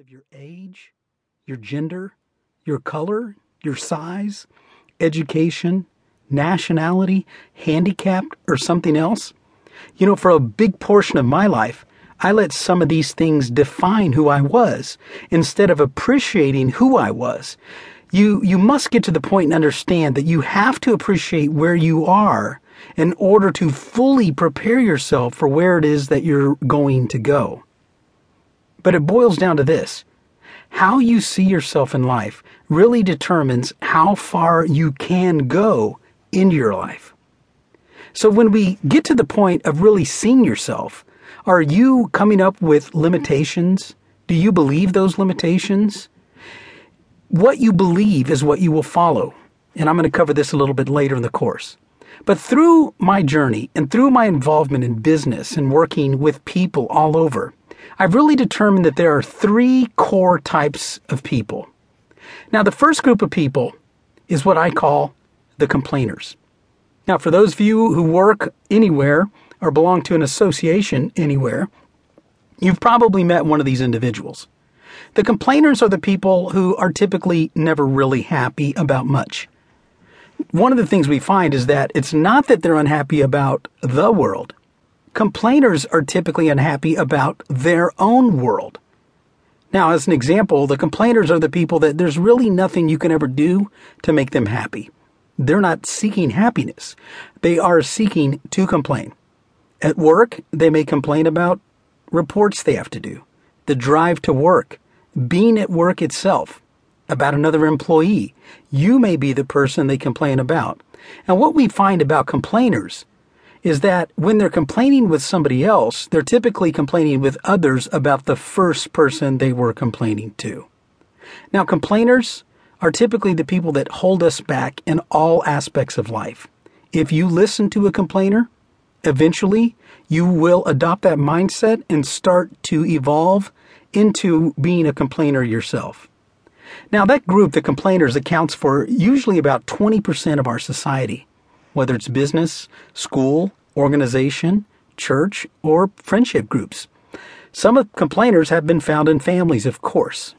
of your age, your gender, your color, your size, education, nationality, handicapped, or something else? You know, for a big portion of my life, I let some of these things define who I was instead of appreciating who I was. You, you must get to the point and understand that you have to appreciate where you are in order to fully prepare yourself for where it is that you're going to go. But it boils down to this how you see yourself in life really determines how far you can go in your life. So when we get to the point of really seeing yourself, are you coming up with limitations? Do you believe those limitations? What you believe is what you will follow. And I'm going to cover this a little bit later in the course. But through my journey and through my involvement in business and working with people all over, I've really determined that there are three core types of people. Now, the first group of people is what I call the complainers. Now, for those of you who work anywhere or belong to an association anywhere, you've probably met one of these individuals. The complainers are the people who are typically never really happy about much. One of the things we find is that it's not that they're unhappy about the world, Complainers are typically unhappy about their own world. Now, as an example, the complainers are the people that there's really nothing you can ever do to make them happy. They're not seeking happiness. They are seeking to complain. At work, they may complain about reports they have to do, the drive to work, being at work itself, about another employee. You may be the person they complain about. And what we find about complainers is that when they're complaining with somebody else, they're typically complaining with others about the first person they were complaining to. Now, complainers are typically the people that hold us back in all aspects of life. If you listen to a complainer, eventually you will adopt that mindset and start to evolve into being a complainer yourself. Now, that group, the complainers, accounts for usually about 20% of our society whether it's business, school, organization, church, or friendship groups. Some of complainers have been found in families, of course.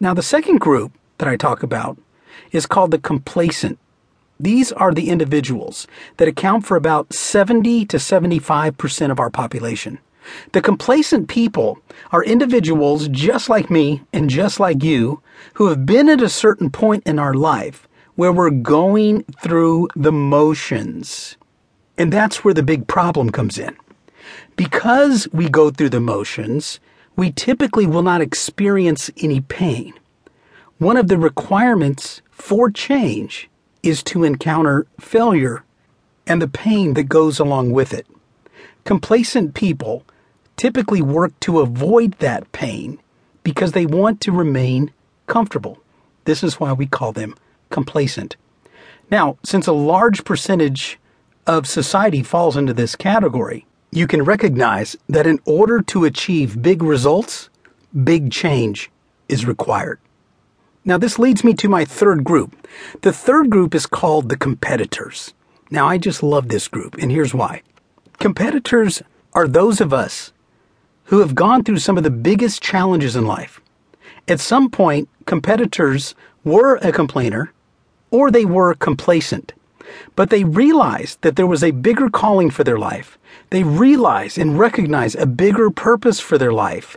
Now, the second group that I talk about is called the complacent. These are the individuals that account for about 70 to 75% of our population. The complacent people are individuals just like me and just like you who have been at a certain point in our life where we're going through the motions. And that's where the big problem comes in. Because we go through the motions, we typically will not experience any pain. One of the requirements for change is to encounter failure and the pain that goes along with it. Complacent people typically work to avoid that pain because they want to remain comfortable. This is why we call them complacent. Now, since a large percentage of society falls into this category, you can recognize that in order to achieve big results, big change is required. Now, this leads me to my third group. The third group is called the competitors. Now, I just love this group, and here's why. Competitors are those of us who have gone through some of the biggest challenges in life. At some point, competitors were a complainer or they were complacent. But they realized that there was a bigger calling for their life. They realized and recognized a bigger purpose for their life.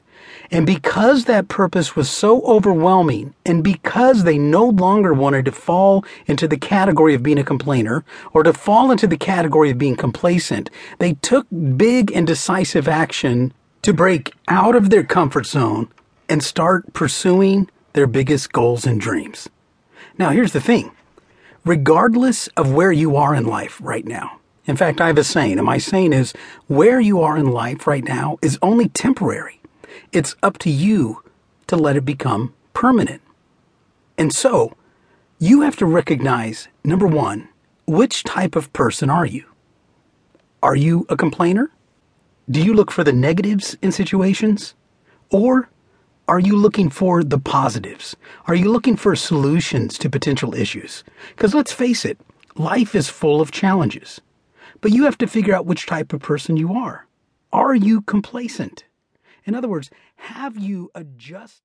And because that purpose was so overwhelming, and because they no longer wanted to fall into the category of being a complainer or to fall into the category of being complacent, they took big and decisive action to break out of their comfort zone and start pursuing their biggest goals and dreams. Now, here's the thing regardless of where you are in life right now. In fact, I have a saying, and my saying is where you are in life right now is only temporary. It's up to you to let it become permanent. And so, you have to recognize number one, which type of person are you? Are you a complainer? Do you look for the negatives in situations? Or are you looking for the positives? Are you looking for solutions to potential issues? Because let's face it, life is full of challenges. But you have to figure out which type of person you are. Are you complacent? In other words, have you adjusted?